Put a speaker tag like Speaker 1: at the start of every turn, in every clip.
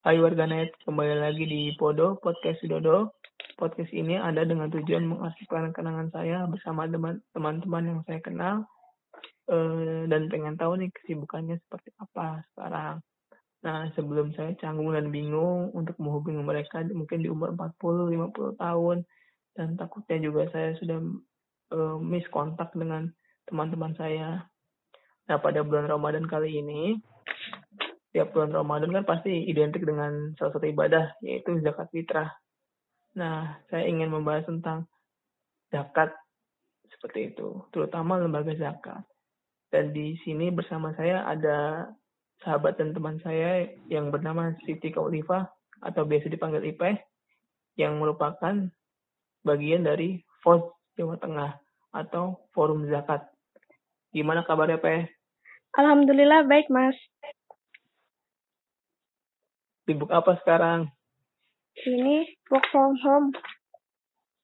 Speaker 1: Hai warganet, kembali lagi di Podo, Podcast Dodo. Podcast ini ada dengan tujuan mengarsipkan kenangan saya bersama teman- teman-teman yang saya kenal eh, dan pengen tahu nih kesibukannya seperti apa sekarang. Nah, sebelum saya canggung dan bingung untuk menghubungi mereka mungkin di umur 40-50 tahun dan takutnya juga saya sudah eh, miss kontak dengan teman-teman saya. Nah, pada bulan Ramadan kali ini, tiap bulan Ramadan kan pasti identik dengan salah satu ibadah, yaitu zakat fitrah. Nah, saya ingin membahas tentang zakat seperti itu, terutama lembaga zakat. Dan di sini bersama saya ada sahabat dan teman saya yang bernama Siti Kaulifa atau biasa dipanggil Ipeh, yang merupakan bagian dari FOS Jawa Tengah atau Forum Zakat. Gimana kabarnya, Peh?
Speaker 2: Alhamdulillah baik, Mas.
Speaker 1: Sibuk apa sekarang?
Speaker 2: Ini work from home.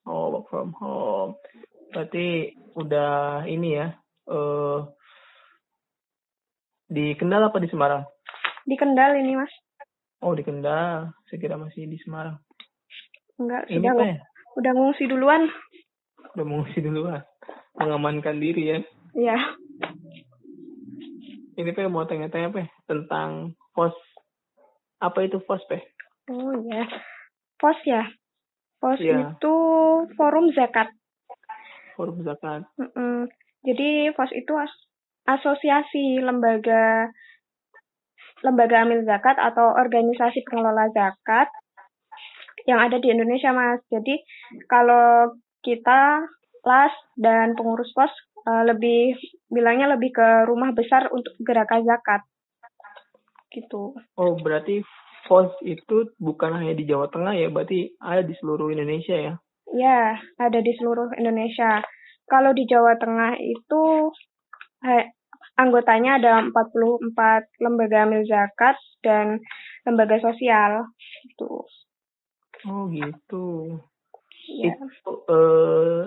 Speaker 1: Oh, work from home. Berarti udah ini ya, eh di Kendal apa di Semarang?
Speaker 2: Di Kendal ini, Mas.
Speaker 1: Oh, di Kendal. Saya kira masih di Semarang.
Speaker 2: Enggak,
Speaker 1: Ini,
Speaker 2: sudah
Speaker 1: Peh,
Speaker 2: udah ngungsi duluan.
Speaker 1: udah mengungsi duluan. Mengamankan diri ya.
Speaker 2: Ya.
Speaker 1: Ini Peh mau tanya-tanya Peh tentang pos. Apa itu pos?
Speaker 2: Oh, ya. POS ya. POS
Speaker 1: Iya.
Speaker 2: itu forum zakat.
Speaker 1: Forum Zakat.
Speaker 2: Mm-mm. Jadi POS itu as- asosiasi lembaga lembaga amil zakat atau organisasi pengelola zakat yang ada di Indonesia, Mas. Jadi kalau kita las dan pengurus pos eh, lebih bilangnya lebih ke rumah besar untuk gerakan zakat. Gitu.
Speaker 1: Oh, berarti pos itu bukan hanya di Jawa Tengah ya, berarti ada di seluruh Indonesia ya.
Speaker 2: Ya, ada di seluruh Indonesia. Kalau di Jawa Tengah itu eh, anggotanya ada 44 lembaga amil zakat dan lembaga sosial. Gitu.
Speaker 1: Oh, gitu.
Speaker 2: Ya.
Speaker 1: Itu eh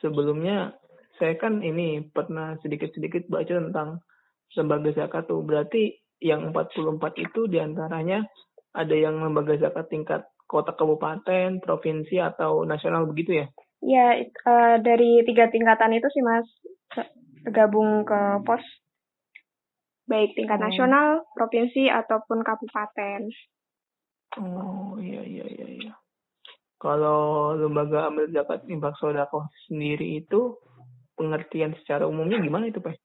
Speaker 1: sebelumnya saya kan ini pernah sedikit-sedikit baca tentang lembaga zakat tuh. Berarti yang 44 itu di antaranya ada yang lembaga zakat tingkat kota kabupaten, provinsi atau nasional begitu ya?
Speaker 2: Ya, it- eh, dari tiga tingkatan itu sih Mas tergabung ke pos baik tingkat
Speaker 1: Oh.
Speaker 2: nasional, provinsi ataupun kabupaten.
Speaker 1: Oh iya iya iya iya. Kalau lembaga amil zakat infak sodako sendiri itu pengertian secara umumnya gimana itu Pak?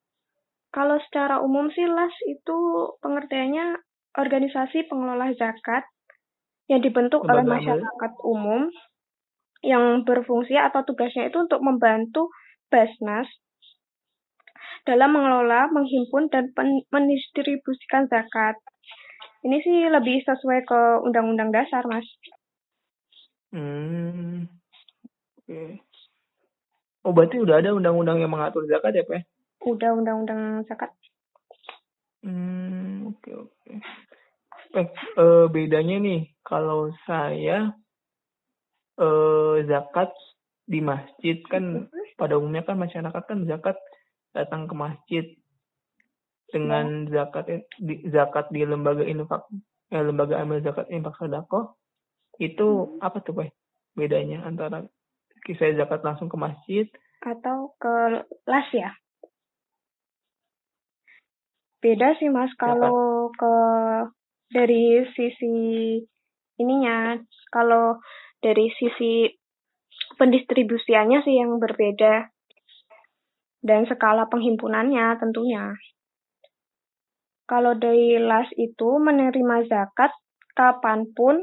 Speaker 2: Kalau secara umum sih LAS itu pengertiannya organisasi pengelola zakat yang dibentuk oleh
Speaker 1: Lembaga amil.
Speaker 2: masyarakat umum yang berfungsi atau tugasnya itu untuk membantu Basnas dalam mengelola, menghimpun, dan mendistribusikan zakat. Ini sih lebih sesuai ke Undang-Undang Dasar, Mas.
Speaker 1: Hmm. Oke. Oh berarti udah ada undang-undang yang mengatur zakat ya Pak?
Speaker 2: Udah Undang-Undang Zakat.
Speaker 1: Hmm, oke oke. Peh, eh, bedanya nih kalau saya eh zakat di masjid kan pada umumnya kan masyarakat kan zakat datang ke masjid dengan zakat di, zakat di lembaga infak eh, lembaga amil zakat infak sedekah itu apa tuh Pak bedanya antara kisah zakat langsung ke masjid
Speaker 2: Atau ke LAS ya? Beda sih, Mas. Kalau ke dari sisi ininya, kalau dari sisi pendistribusiannya sih yang berbeda. Dan skala penghimpunannya tentunya. Kalau dari LAS itu menerima zakat kapan pun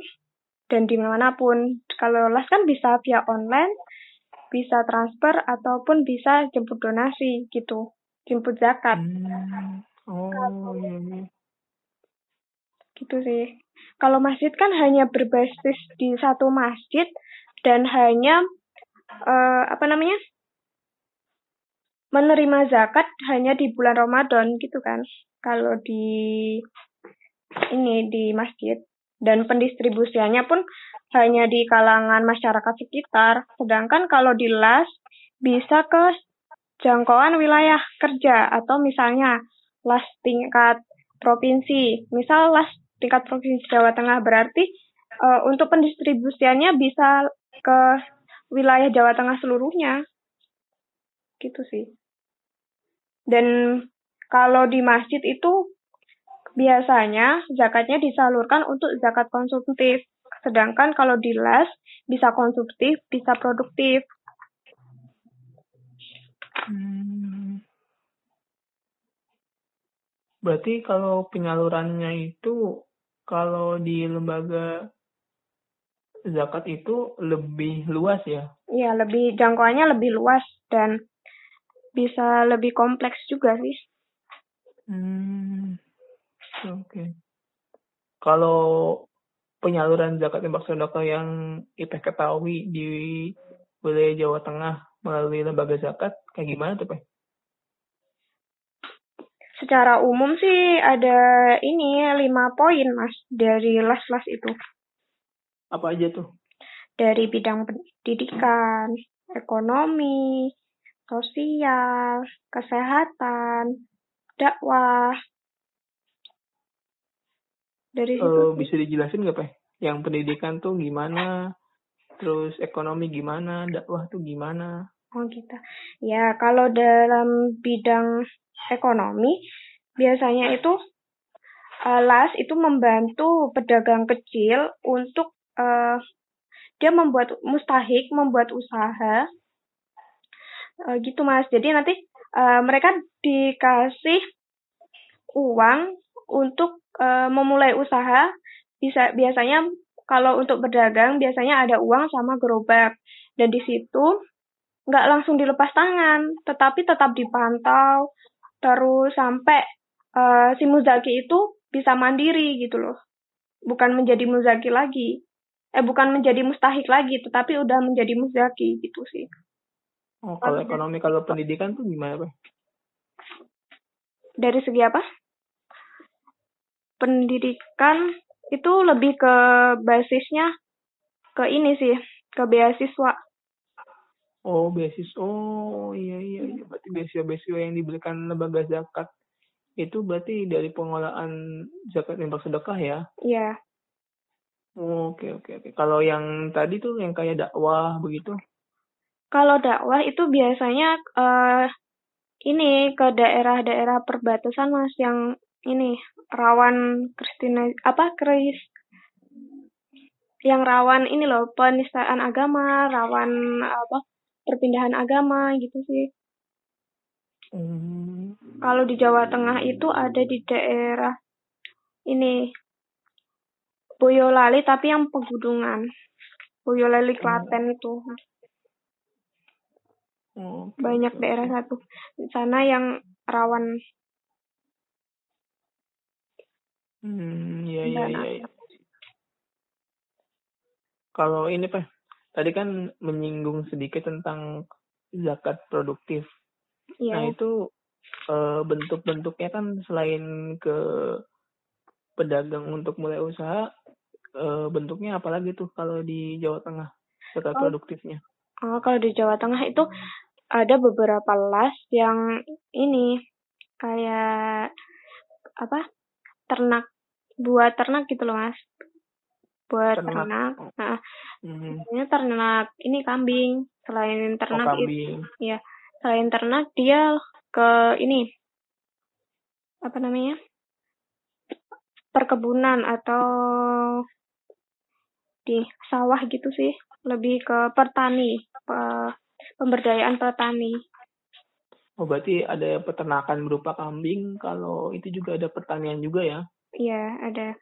Speaker 2: dan di mana pun. Kalau LAS kan bisa via online, bisa transfer, ataupun bisa jemput donasi gitu. Jemput zakat.
Speaker 1: Hmm. Oh iya iya.
Speaker 2: gitu sih. Kalau masjid kan hanya berbasis di satu masjid dan hanya eh, apa namanya menerima zakat hanya di bulan Ramadan gitu kan. Kalau di ini di masjid dan pendistribusiannya pun hanya di kalangan masyarakat sekitar. Sedangkan kalau di LAS bisa ke jangkauan wilayah kerja atau misalnya LAS tingkat provinsi. Misal LAS tingkat provinsi Jawa Tengah berarti uh, untuk pendistribusiannya bisa ke wilayah Jawa Tengah seluruhnya. Gitu sih. Dan kalau di masjid itu biasanya zakatnya disalurkan untuk zakat konsumtif. Sedangkan kalau di las bisa konsumtif, bisa produktif.
Speaker 1: Hmm. Berarti kalau penyalurannya itu kalau di lembaga zakat itu lebih luas ya?
Speaker 2: Iya, lebih jangkauannya lebih luas dan bisa lebih kompleks juga sih.
Speaker 1: Hmm. Oke. Okay. Kalau penyaluran zakat infak sedekah yang kita ketahui di wilayah Jawa Tengah melalui lembaga zakat kayak gimana tuh, Pak?
Speaker 2: Secara umum sih ada ini lima poin, Mas, dari las-las itu.
Speaker 1: Apa aja tuh?
Speaker 2: Dari bidang pendidikan, ekonomi, sosial, kesehatan, dakwah,
Speaker 1: dari situ uh, bisa dijelasin nggak pak? Yang pendidikan tuh gimana? Terus ekonomi gimana? Dakwah tuh gimana?
Speaker 2: Oh gitu. Ya kalau dalam bidang ekonomi biasanya itu uh, las itu membantu pedagang kecil untuk uh, dia membuat mustahik membuat usaha uh, gitu mas. Jadi nanti uh, mereka dikasih uang untuk uh, memulai usaha. Bisa biasanya kalau untuk berdagang biasanya ada uang sama gerobak. Dan di situ nggak langsung dilepas tangan tetapi tetap dipantau terus sampai uh, si muzaki itu bisa mandiri gitu loh. Bukan menjadi muzaki lagi. Eh bukan menjadi mustahik lagi tetapi udah menjadi muzaki gitu sih.
Speaker 1: Oh kalau ekonomi kalau pendidikan tuh gimana pak?
Speaker 2: Dari segi apa? Pendidikan itu lebih ke basisnya ke ini sih, ke beasiswa.
Speaker 1: Oh, beasiswa. Oh, iya iya, iya. berarti beasiswa-beasiswa yang diberikan lembaga zakat itu berarti dari pengelolaan zakat infak sedekah ya?
Speaker 2: Iya.
Speaker 1: Oh, oke oke oke. Kalau yang tadi tuh yang kayak dakwah begitu?
Speaker 2: Kalau dakwah itu biasanya uh, ini ke daerah-daerah perbatasan mas yang ini rawan Kristina apa Kris yang rawan ini loh penistaan agama, rawan apa perpindahan agama gitu sih. Hmm. Kalau di Jawa Tengah itu ada di daerah ini Boyolali tapi yang pegunungan. Boyolali Klaten itu.
Speaker 1: Oh,
Speaker 2: Banyak daerah satu. Di sana yang rawan
Speaker 1: Hmm, iya iya iya. Ya. Kalau ini Pak, tadi kan menyinggung sedikit tentang zakat produktif.
Speaker 2: Iya.
Speaker 1: Nah, itu uh, bentuk-bentuknya kan selain ke pedagang untuk mulai usaha, uh, bentuknya apalagi tuh kalau di Jawa Tengah zakat oh. produktifnya?
Speaker 2: Oh, kalau di Jawa Tengah itu ada beberapa las yang ini kayak apa ternak buat ternak gitu loh mas buat ternak, ternak. nah hmm. ini ternak ini kambing. Selain ternak
Speaker 1: oh, kambing.
Speaker 2: itu ya selain ternak dia ke ini. Apa namanya? Perkebunan atau di sawah gitu sih. Lebih ke petani pemberdayaan petani.
Speaker 1: Oh berarti ada peternakan berupa kambing. Kalau itu juga ada pertanian juga ya?
Speaker 2: Iya, ada.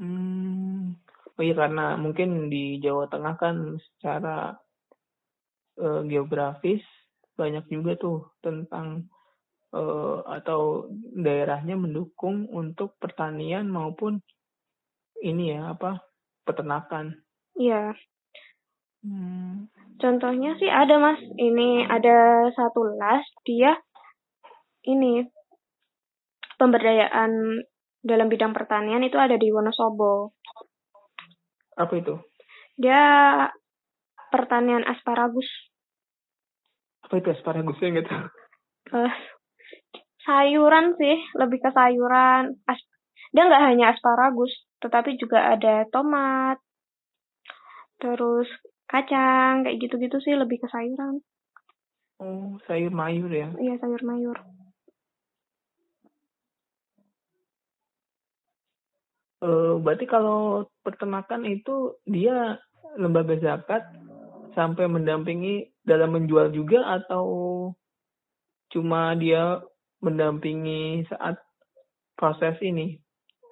Speaker 1: Hmm. Oh iya karena mungkin di Jawa Tengah kan secara uh, geografis banyak juga tuh tentang uh, atau daerahnya mendukung untuk pertanian maupun ini ya apa peternakan.
Speaker 2: Iya. Hmm. Contohnya sih ada mas, ini ada satu las dia ini pemberdayaan dalam bidang pertanian itu ada di Wonosobo.
Speaker 1: Apa itu?
Speaker 2: Dia pertanian asparagus.
Speaker 1: Apa itu asparagus ya gitu?
Speaker 2: Uh, sayuran sih, lebih ke sayuran. As dia nggak hanya asparagus, tetapi juga ada tomat, terus kacang, kayak gitu-gitu sih lebih ke sayuran.
Speaker 1: Oh, sayur mayur ya?
Speaker 2: Iya, sayur mayur.
Speaker 1: Uh, berarti kalau peternakan itu dia lembaga zakat sampai mendampingi dalam menjual juga atau cuma dia mendampingi saat proses ini?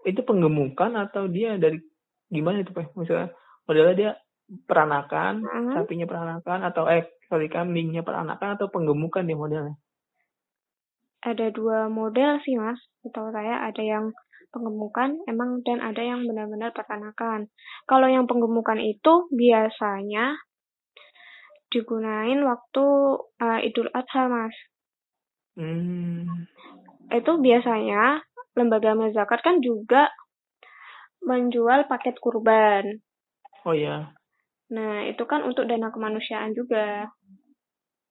Speaker 1: Itu penggemukan atau dia dari gimana itu pak? Misalnya modelnya dia peranakan uh-huh. sapinya peranakan atau eh sorry kambingnya peranakan atau penggemukan dia modelnya?
Speaker 2: Ada dua model sih mas. Atau saya ada yang penggemukan emang dan ada yang benar-benar peranakan kalau yang penggemukan itu biasanya digunain waktu uh, Idul Adha mas hmm. itu biasanya lembaga amal zakat kan juga menjual paket kurban.
Speaker 1: Oh ya.
Speaker 2: Nah, itu kan untuk dana kemanusiaan juga.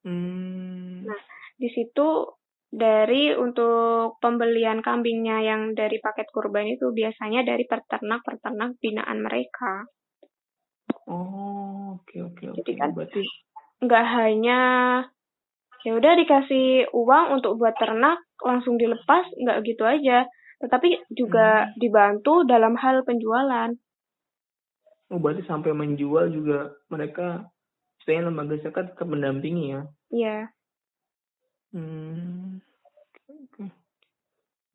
Speaker 2: Hmm. Nah, di situ dari untuk pembelian kambingnya yang dari paket kurban itu biasanya dari peternak-peternak binaan mereka.
Speaker 1: Oh, oke okay, oke okay, oke.
Speaker 2: Okay. Jadi kan berarti nggak hanya ya udah dikasih uang untuk buat ternak langsung dilepas nggak gitu aja tetapi juga hmm. dibantu dalam hal penjualan.
Speaker 1: Oh, berarti sampai menjual juga mereka saya lembaga zakat tetap mendampingi ya?
Speaker 2: Iya.
Speaker 1: Hmm.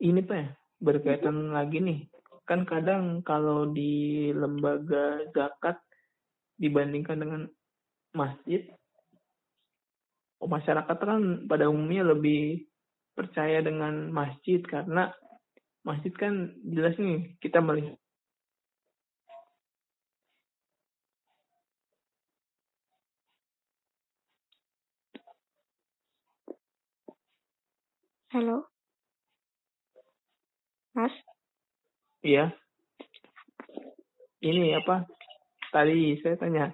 Speaker 1: Ini Pak ya, berkaitan hmm. lagi nih. Kan kadang kalau di lembaga zakat dibandingkan dengan masjid, oh, masyarakat kan pada umumnya lebih percaya dengan masjid karena masjid kan jelas nih kita melihat
Speaker 2: Halo. Mas?
Speaker 1: Iya. Ini apa? Tadi saya tanya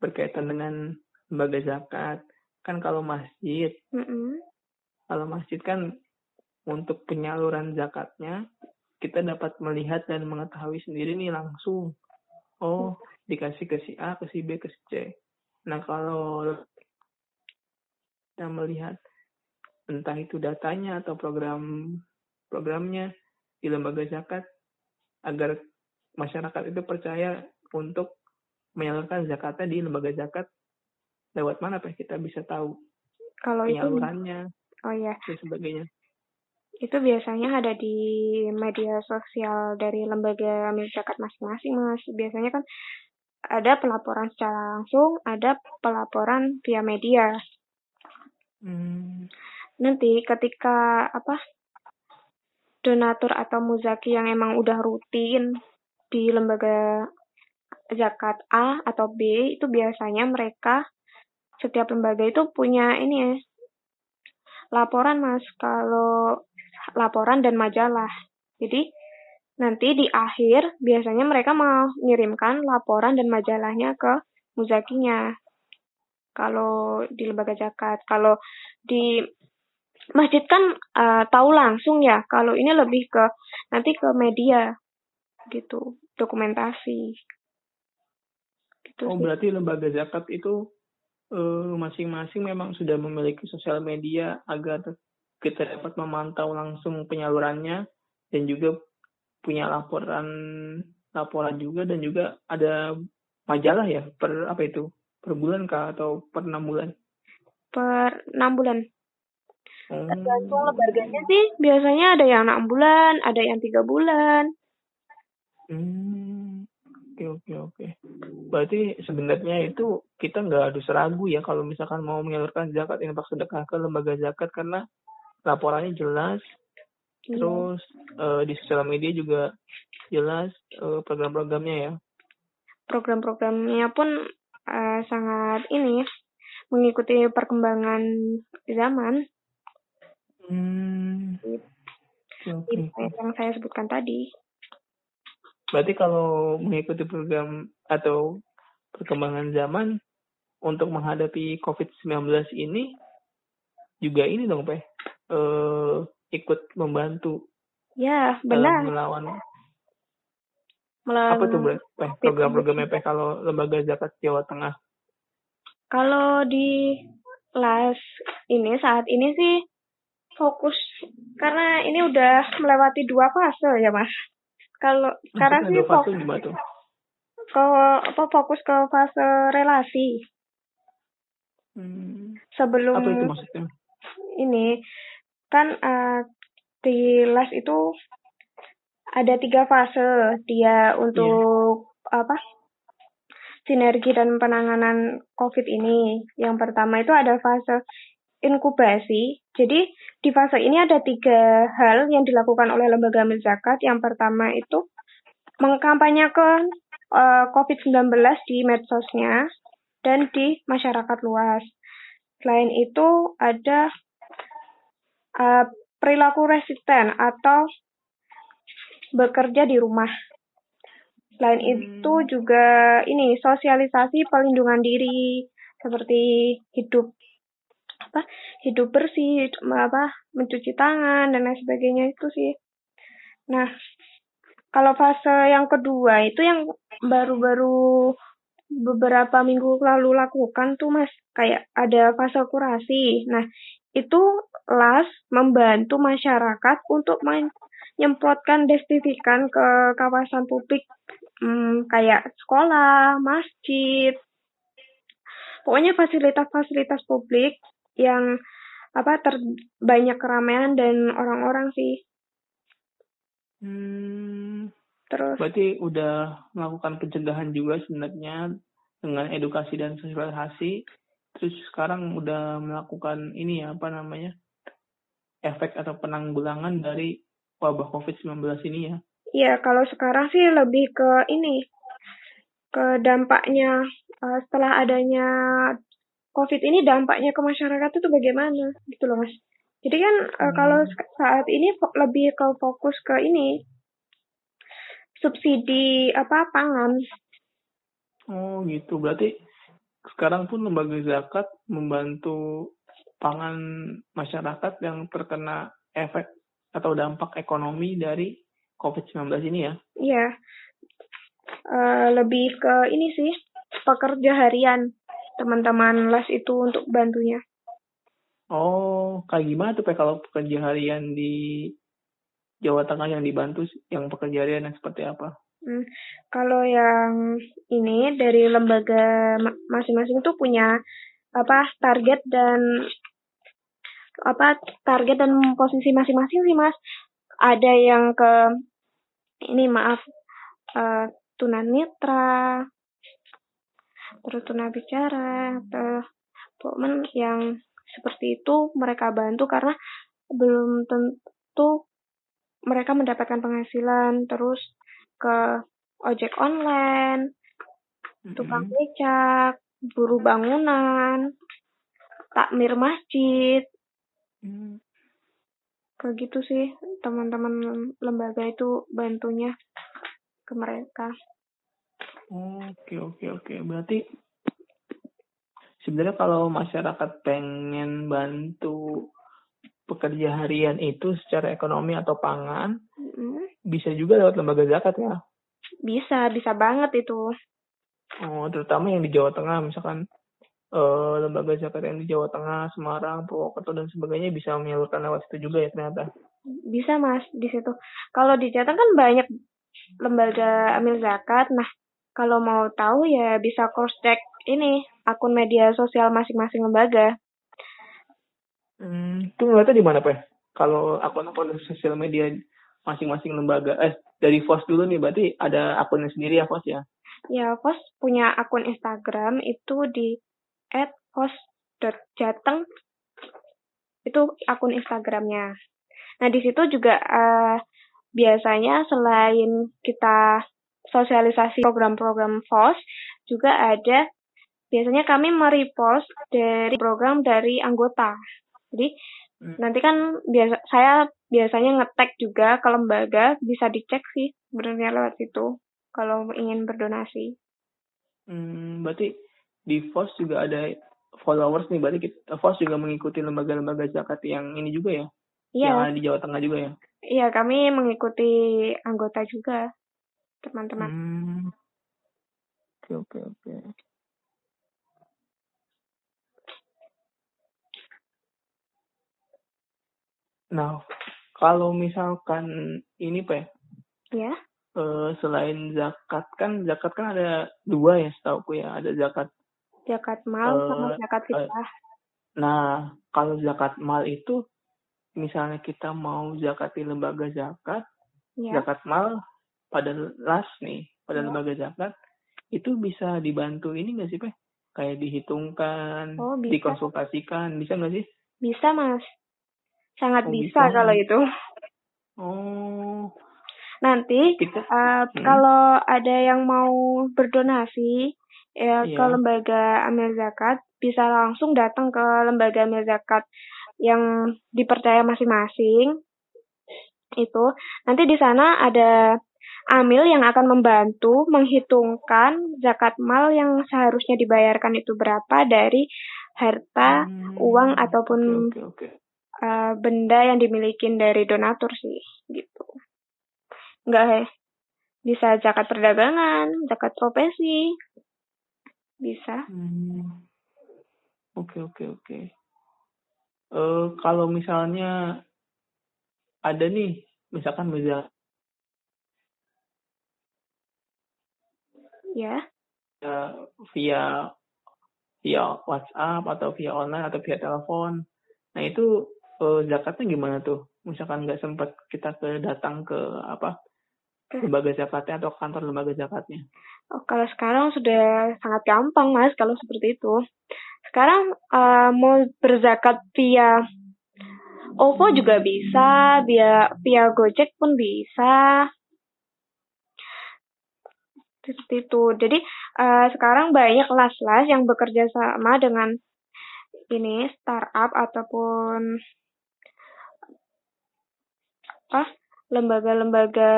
Speaker 1: berkaitan dengan lembaga zakat. Kan kalau masjid, mm -mm. kalau masjid kan untuk penyaluran zakatnya kita dapat melihat dan mengetahui sendiri nih langsung oh dikasih ke si A ke si B ke si C nah kalau kita melihat entah itu datanya atau program programnya di lembaga zakat agar masyarakat itu percaya untuk menyalurkan zakatnya di lembaga zakat lewat mana pak? Kita bisa tahu
Speaker 2: kalau
Speaker 1: penyalurannya
Speaker 2: itu, oh ya
Speaker 1: dan sebagainya.
Speaker 2: Itu biasanya ada di media sosial dari lembaga amil zakat masing-masing mas. Biasanya kan ada pelaporan secara langsung ada pelaporan via media. Hmm. Nanti ketika apa donatur atau muzaki yang emang udah rutin di lembaga zakat A atau B itu biasanya mereka setiap lembaga itu punya ini ya laporan mas kalau laporan dan majalah. Jadi nanti di akhir biasanya mereka mau mengirimkan laporan dan majalahnya ke muzakinya. Kalau di lembaga zakat, kalau di masjid kan uh, tahu langsung ya. Kalau ini lebih ke nanti ke media gitu, dokumentasi.
Speaker 1: Gitu oh, sih. berarti lembaga zakat itu eh, masing-masing uh, memang sudah memiliki sosial media agar kita dapat memantau langsung penyalurannya dan juga punya laporan laporan juga dan juga ada majalah ya per apa itu per bulan kah atau per enam bulan
Speaker 2: per enam bulan hmm. tergantung lembaganya sih. Biasanya ada yang enam bulan ada yang tiga bulan.
Speaker 1: Hmm oke oke oke. Berarti sebenarnya itu kita nggak harus ragu ya kalau misalkan mau menyalurkan zakat infak sedekah ke lembaga zakat karena laporannya jelas. Iya. terus uh, di sosial media juga jelas uh, program-programnya ya.
Speaker 2: Program-programnya pun uh, sangat ini mengikuti perkembangan zaman hmm. okay. yang saya sebutkan tadi
Speaker 1: berarti kalau mengikuti program atau perkembangan zaman untuk menghadapi COVID-19 ini juga ini dong, Pak uh, ikut membantu
Speaker 2: ya benar
Speaker 1: melawan Apa tuh program-program EP kalau lembaga zakat Jawa Tengah?
Speaker 2: Kalau di las ini saat ini sih fokus karena ini udah melewati dua fase ya mas. Kalau sekarang sih fokus ke apa fokus ke fase relasi. Hmm. Sebelum
Speaker 1: apa itu maksudnya?
Speaker 2: Ini kan uh, di les itu ada tiga fase dia untuk yeah. apa sinergi dan penanganan COVID ini. Yang pertama itu ada fase inkubasi. Jadi di fase ini ada tiga hal yang dilakukan oleh lembaga amil zakat. Yang pertama itu mengkampanyekan uh, COVID-19 di medsosnya dan di masyarakat luas. Selain itu ada uh, perilaku resisten atau bekerja di rumah. Selain hmm. itu juga ini sosialisasi pelindungan diri seperti hidup apa hidup bersih apa mencuci tangan dan lain sebagainya itu sih. Nah kalau fase yang kedua itu yang baru-baru beberapa minggu lalu lakukan tuh mas kayak ada fase kurasi. Nah itu LAS membantu masyarakat untuk menyemprotkan desinfektan ke kawasan publik hmm, kayak sekolah, masjid, pokoknya fasilitas-fasilitas publik yang apa terbanyak keramaian dan orang-orang sih.
Speaker 1: Hmm, Terus. Berarti udah melakukan pencegahan juga sebenarnya dengan edukasi dan sosialisasi terus sekarang udah melakukan ini ya apa namanya efek atau penanggulangan dari wabah COVID-19 ini ya?
Speaker 2: Iya, kalau sekarang sih lebih ke ini, ke dampaknya uh, setelah adanya COVID ini dampaknya ke masyarakat itu bagaimana gitu loh mas. Jadi kan uh, kalau saat ini lebih ke fokus ke ini subsidi apa pangan.
Speaker 1: Oh gitu, berarti sekarang pun lembaga zakat membantu pangan masyarakat yang terkena efek atau dampak ekonomi dari COVID-19 ini ya?
Speaker 2: Iya, uh, lebih ke ini sih pekerja harian teman-teman les itu untuk bantunya.
Speaker 1: Oh, kayak gimana tuh Pak kalau pekerja harian di Jawa Tengah yang dibantu yang pekerja harian yang seperti apa?
Speaker 2: Hmm, kalau yang ini dari lembaga masing-masing tuh punya apa target dan apa target dan posisi masing-masing sih mas. Ada yang ke ini maaf uh, tunanitra, terus tunabicara, atau pokoknya yang seperti itu mereka bantu karena belum tentu mereka mendapatkan penghasilan terus ke ojek online, tukang becak, buru bangunan, takmir masjid. Mm. Kayak gitu sih teman-teman lembaga itu bantunya ke mereka.
Speaker 1: Oke oke oke berarti sebenarnya kalau masyarakat pengen bantu pekerja harian itu secara ekonomi atau pangan mm bisa juga lewat lembaga zakat ya?
Speaker 2: Bisa, bisa banget itu.
Speaker 1: Oh, terutama yang di Jawa Tengah, misalkan uh, lembaga zakat yang di Jawa Tengah, Semarang, Purwokerto dan sebagainya bisa menyalurkan lewat situ juga ya ternyata.
Speaker 2: Bisa mas di situ. Kalau di Jateng kan banyak lembaga amil zakat. Nah kalau mau tahu ya bisa cross check ini akun media sosial masing-masing lembaga.
Speaker 1: Hmm, itu ngeliatnya di mana pak? Kalau akun-akun sosial media masing-masing lembaga eh dari FOS dulu nih berarti ada akunnya sendiri ya FOS ya
Speaker 2: ya FOS punya akun Instagram itu di @fos.jateng itu akun Instagramnya nah di situ juga uh, biasanya selain kita sosialisasi program-program FOS juga ada biasanya kami merepost dari program dari anggota jadi Hmm. Nanti kan biasa saya biasanya ngetek juga ke lembaga bisa dicek sih sebenarnya lewat situ kalau ingin berdonasi.
Speaker 1: Hmm, berarti di FOS juga ada followers nih, berarti kita, FOS juga mengikuti lembaga-lembaga zakat yang ini juga ya? Iya. Yang di Jawa Tengah juga ya?
Speaker 2: Iya, kami mengikuti anggota juga. Teman-teman.
Speaker 1: Hmm. Oke, oke, oke. Nah, kalau misalkan ini Pak,
Speaker 2: Ya,
Speaker 1: eh, selain zakat kan zakat kan ada dua ya setahu ya, ada zakat.
Speaker 2: zakat mal sama
Speaker 1: Eh,
Speaker 2: zakat
Speaker 1: eh,
Speaker 2: fitrah.
Speaker 1: Nah, kalau zakat mal itu misalnya kita mau zakat di lembaga zakat,
Speaker 2: Ya,
Speaker 1: zakat mal pada las nih, pada
Speaker 2: Ya.
Speaker 1: lembaga zakat itu bisa dibantu ini nggak sih Pak? Kayak dihitungkan,
Speaker 2: Oh, bisa.
Speaker 1: dikonsultasikan, bisa nggak sih?
Speaker 2: bisa mas. Sangat
Speaker 1: Oh,
Speaker 2: bisa,
Speaker 1: bisa.
Speaker 2: kalau itu.
Speaker 1: Oh,
Speaker 2: Nanti
Speaker 1: kita
Speaker 2: eh,
Speaker 1: Hmm.
Speaker 2: kalau ada yang mau berdonasi ya ke
Speaker 1: Iya.
Speaker 2: lembaga amil zakat bisa langsung datang ke lembaga amil zakat yang dipercaya masing-masing. Itu nanti di sana ada amil yang akan membantu menghitungkan zakat mal yang seharusnya dibayarkan itu berapa dari harta,
Speaker 1: Hmm,
Speaker 2: uang ataupun
Speaker 1: Oke, oke, oke.
Speaker 2: eh, benda yang dimiliki dari donatur sih gitu. Enggak eh. bisa zakat perdagangan, zakat profesi. Bisa.
Speaker 1: Hmm. Oke, oke, oke. Eh, kalau misalnya ada nih, misalkan misal
Speaker 2: Ya.
Speaker 1: eh, via via WhatsApp atau via online atau via telepon. Nah itu eh, zakatnya gimana tuh? Misalkan nggak sempat kita ke datang ke apa
Speaker 2: Ke-
Speaker 1: lembaga zakatnya atau kantor lembaga zakatnya.
Speaker 2: Oh, kalau sekarang sudah sangat gampang, Mas, kalau seperti itu. Sekarang eh, mau berzakat via OVO juga bisa, via via Gojek pun bisa. Seperti itu. Jadi eh, sekarang banyak las-las yang bekerja sama dengan ini startup ataupun apa lembaga-lembaga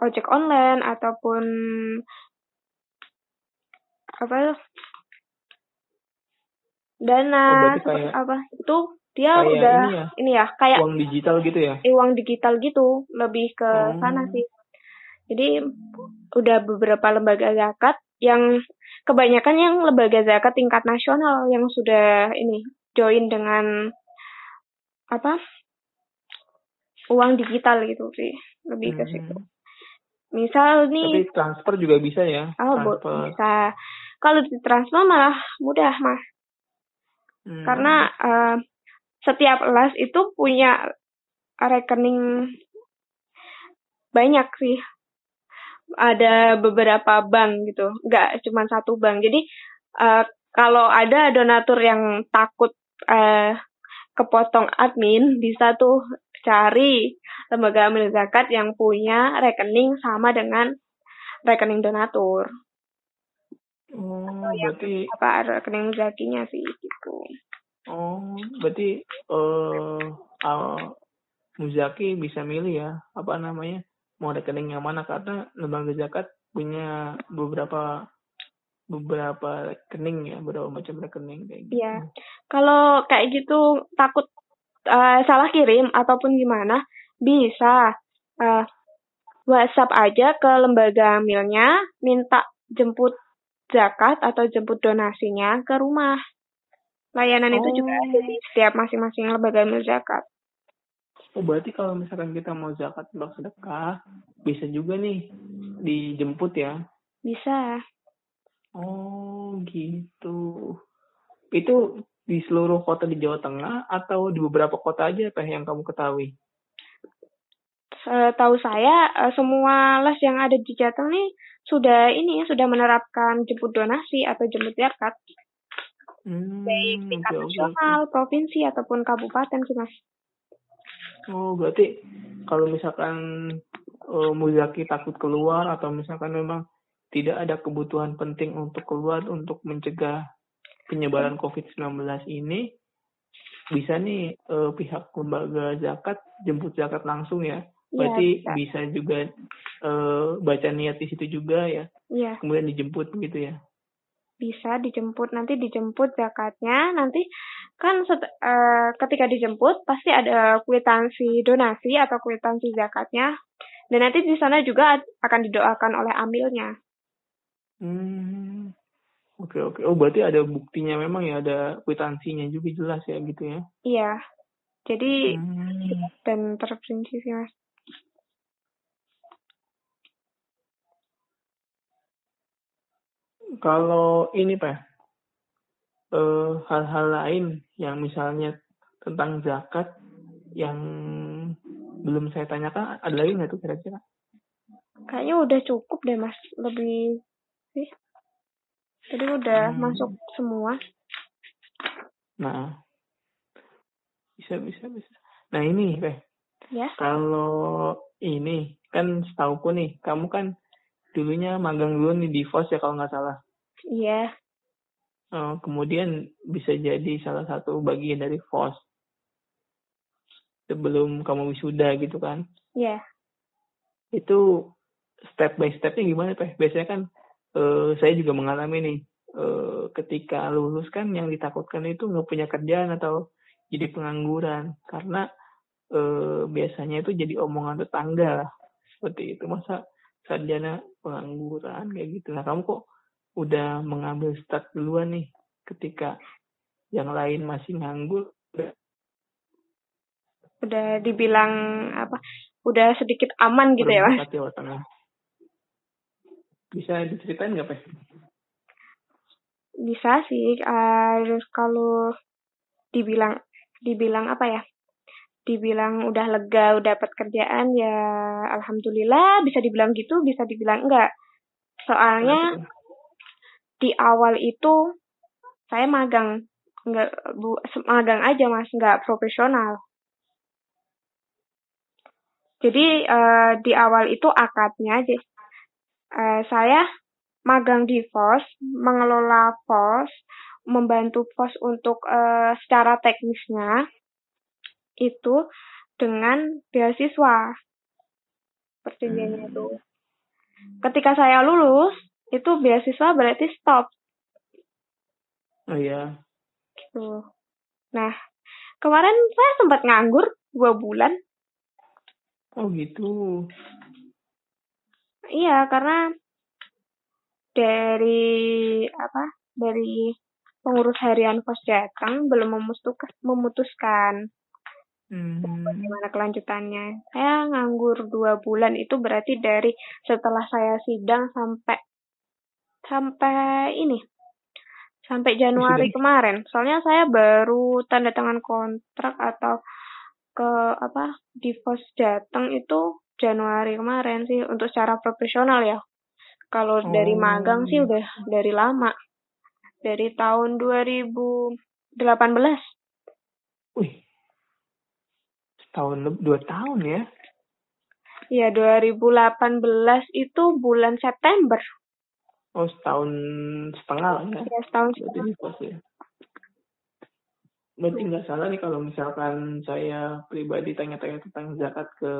Speaker 2: ojek online ataupun apa dana
Speaker 1: Oh, kayak-
Speaker 2: apa itu dia
Speaker 1: kayak
Speaker 2: udah
Speaker 1: ini ya,
Speaker 2: ini ya kayak
Speaker 1: Uang digital gitu ya?
Speaker 2: uang digital gitu lebih ke
Speaker 1: Oh.
Speaker 2: sana sih jadi udah beberapa lembaga zakat yang kebanyakan yang lembaga zakat tingkat nasional yang sudah ini join dengan apa uang digital gitu sih lebih ke situ
Speaker 1: Hmm.
Speaker 2: misal nih
Speaker 1: Tapi transfer juga bisa ya?
Speaker 2: oh
Speaker 1: transfer.
Speaker 2: bisa kalau ditransfer malah mudah mas
Speaker 1: Hmm.
Speaker 2: karena eh, setiap las itu punya rekening banyak sih ada beberapa bank gitu. Nggak cuma satu bank. Jadi eh, kalau ada donatur yang takut eh, kepotong admin bisa tuh cari lembaga amil zakat yang punya rekening sama dengan rekening donatur.
Speaker 1: Oh, berarti
Speaker 2: apa rekening zakinya sih gitu.
Speaker 1: Oh, berarti eh uh, Muzaki bisa milih ya, apa namanya? Mau rekening yang mana karena lembaga zakat punya beberapa beberapa rekening ya, beberapa macam rekening kayak gitu.
Speaker 2: Iya. Kalau kayak gitu takut eh, salah kirim ataupun gimana, bisa eh, WhatsApp aja ke lembaga amilnya, minta jemput zakat atau jemput donasinya ke rumah. Layanan itu juga
Speaker 1: Oh.
Speaker 2: ada di setiap masing-masing lembaga amil zakat.
Speaker 1: Oh, berarti kalau misalkan kita mau zakat bak sedekah, bisa juga nih dijemput ya.
Speaker 2: Bisa.
Speaker 1: Oh, gitu. Itu di seluruh kota di Jawa Tengah atau di beberapa kota aja Teh yang kamu ketahui?
Speaker 2: Setahu saya eh, semua les yang ada di Jateng nih sudah ini sudah menerapkan jemput donasi atau jemput zakat
Speaker 1: Hmm,
Speaker 2: baik tingkat nasional, provinsi ataupun kabupaten sih mas.
Speaker 1: Oh, berarti kalau misalkan eh, Muzaki takut keluar atau misalkan memang tidak ada kebutuhan penting untuk keluar untuk mencegah penyebaran COVID-19 ini, bisa nih eh, pihak lembaga zakat jemput zakat langsung ya.
Speaker 2: Iya,
Speaker 1: Berarti
Speaker 2: bisa.
Speaker 1: bisa juga eh, baca niat di situ juga ya.
Speaker 2: Iya.
Speaker 1: Kemudian dijemput begitu ya.
Speaker 2: bisa dijemput nanti dijemput zakatnya nanti kan set- eh, ketika dijemput pasti ada kwitansi donasi atau kwitansi zakatnya Dan nanti di sana juga akan didoakan oleh amilnya.
Speaker 1: Hmm. Oke oke. Oh berarti ada buktinya memang ya ada kwitansinya juga jelas ya gitu ya?
Speaker 2: Iya. Jadi
Speaker 1: hmm.
Speaker 2: dan terperinci sih mas.
Speaker 1: Kalau ini pak, eh, hal-hal lain yang misalnya tentang zakat yang belum saya tanyakan ada lagi nggak tuh kira-kira?
Speaker 2: Kayaknya udah cukup deh mas, lebih sih. Jadi udah hmm. masuk semua.
Speaker 1: Nah, bisa bisa bisa. Nah ini, Teh.
Speaker 2: Ya.
Speaker 1: Kalau ini kan setauku nih, kamu kan dulunya magang dulu nih di FOS ya kalau nggak salah.
Speaker 2: Iya.
Speaker 1: Oh, kemudian bisa jadi salah satu bagian dari FOS sebelum kamu wisuda gitu kan?
Speaker 2: Iya.
Speaker 1: Itu step by stepnya gimana, Teh? Biasanya kan uh, saya juga mengalami nih uh, ketika lulus kan yang ditakutkan itu nggak punya kerjaan atau jadi pengangguran karena uh, biasanya itu jadi omongan tetangga lah seperti itu masa sarjana pengangguran kayak gitu nah kamu kok udah mengambil start duluan nih ketika yang lain masih nganggur
Speaker 2: udah dibilang apa udah sedikit aman gitu ya mas
Speaker 1: bisa diceritain nggak, Pak?
Speaker 2: Bisa sih. Uh, kalau dibilang dibilang apa ya? Dibilang udah lega, udah dapat kerjaan ya alhamdulillah bisa dibilang gitu, bisa dibilang enggak. Soalnya di awal itu saya magang, enggak bu, magang aja Mas, enggak profesional. Jadi uh, di awal itu akadnya aja. Uh, saya magang di POS, mengelola POS, membantu POS untuk uh, secara teknisnya itu dengan beasiswa. Perjanjiannya itu. Ketika saya lulus, itu beasiswa berarti stop.
Speaker 1: Oh iya.
Speaker 2: Gitu. Nah, kemarin saya sempat nganggur dua bulan.
Speaker 1: Oh gitu.
Speaker 2: Iya, karena dari apa? Dari pengurus harian pos datang belum memutuskan hmm. bagaimana kelanjutannya. Saya nganggur dua bulan itu berarti dari setelah saya sidang sampai sampai ini sampai Januari Sudah. kemarin. Soalnya saya baru tanda tangan kontrak atau ke apa di pos datang itu Januari kemarin sih untuk secara profesional ya. Kalau oh. dari magang sih udah dari lama. Dari tahun 2018.
Speaker 1: Wih. Setahun dua tahun ya?
Speaker 2: Iya, 2018 itu bulan September.
Speaker 1: Oh, setahun setengah lah ya?
Speaker 2: Iya, setahun setengah.
Speaker 1: Berarti, ya. Berarti nggak salah nih kalau misalkan saya pribadi tanya-tanya tentang zakat ke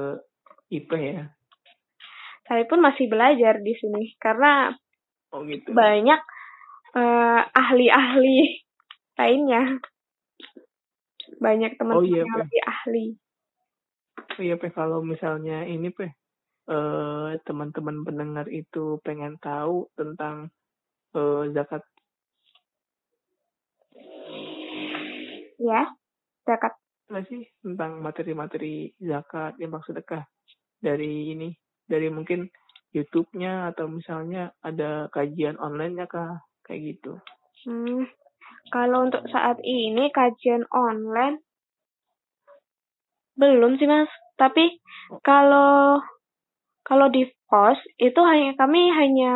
Speaker 1: IP ya?
Speaker 2: Saya pun masih belajar di sini karena
Speaker 1: oh, gitu.
Speaker 2: banyak uh, ahli-ahli lainnya. Banyak teman-teman oh, iya, yang lebih ahli.
Speaker 1: Oh iya, Pe, kalau misalnya ini, Pe, uh, teman-teman pendengar itu pengen tahu tentang uh, zakat.
Speaker 2: Ya, zakat.
Speaker 1: Apa sih tentang materi-materi zakat, infak sedekah? dari ini dari mungkin YouTube-nya atau misalnya ada kajian online-nya kah kayak gitu.
Speaker 2: Hmm, kalau untuk saat ini kajian online belum sih mas. Tapi kalau kalau di pos itu hanya kami hanya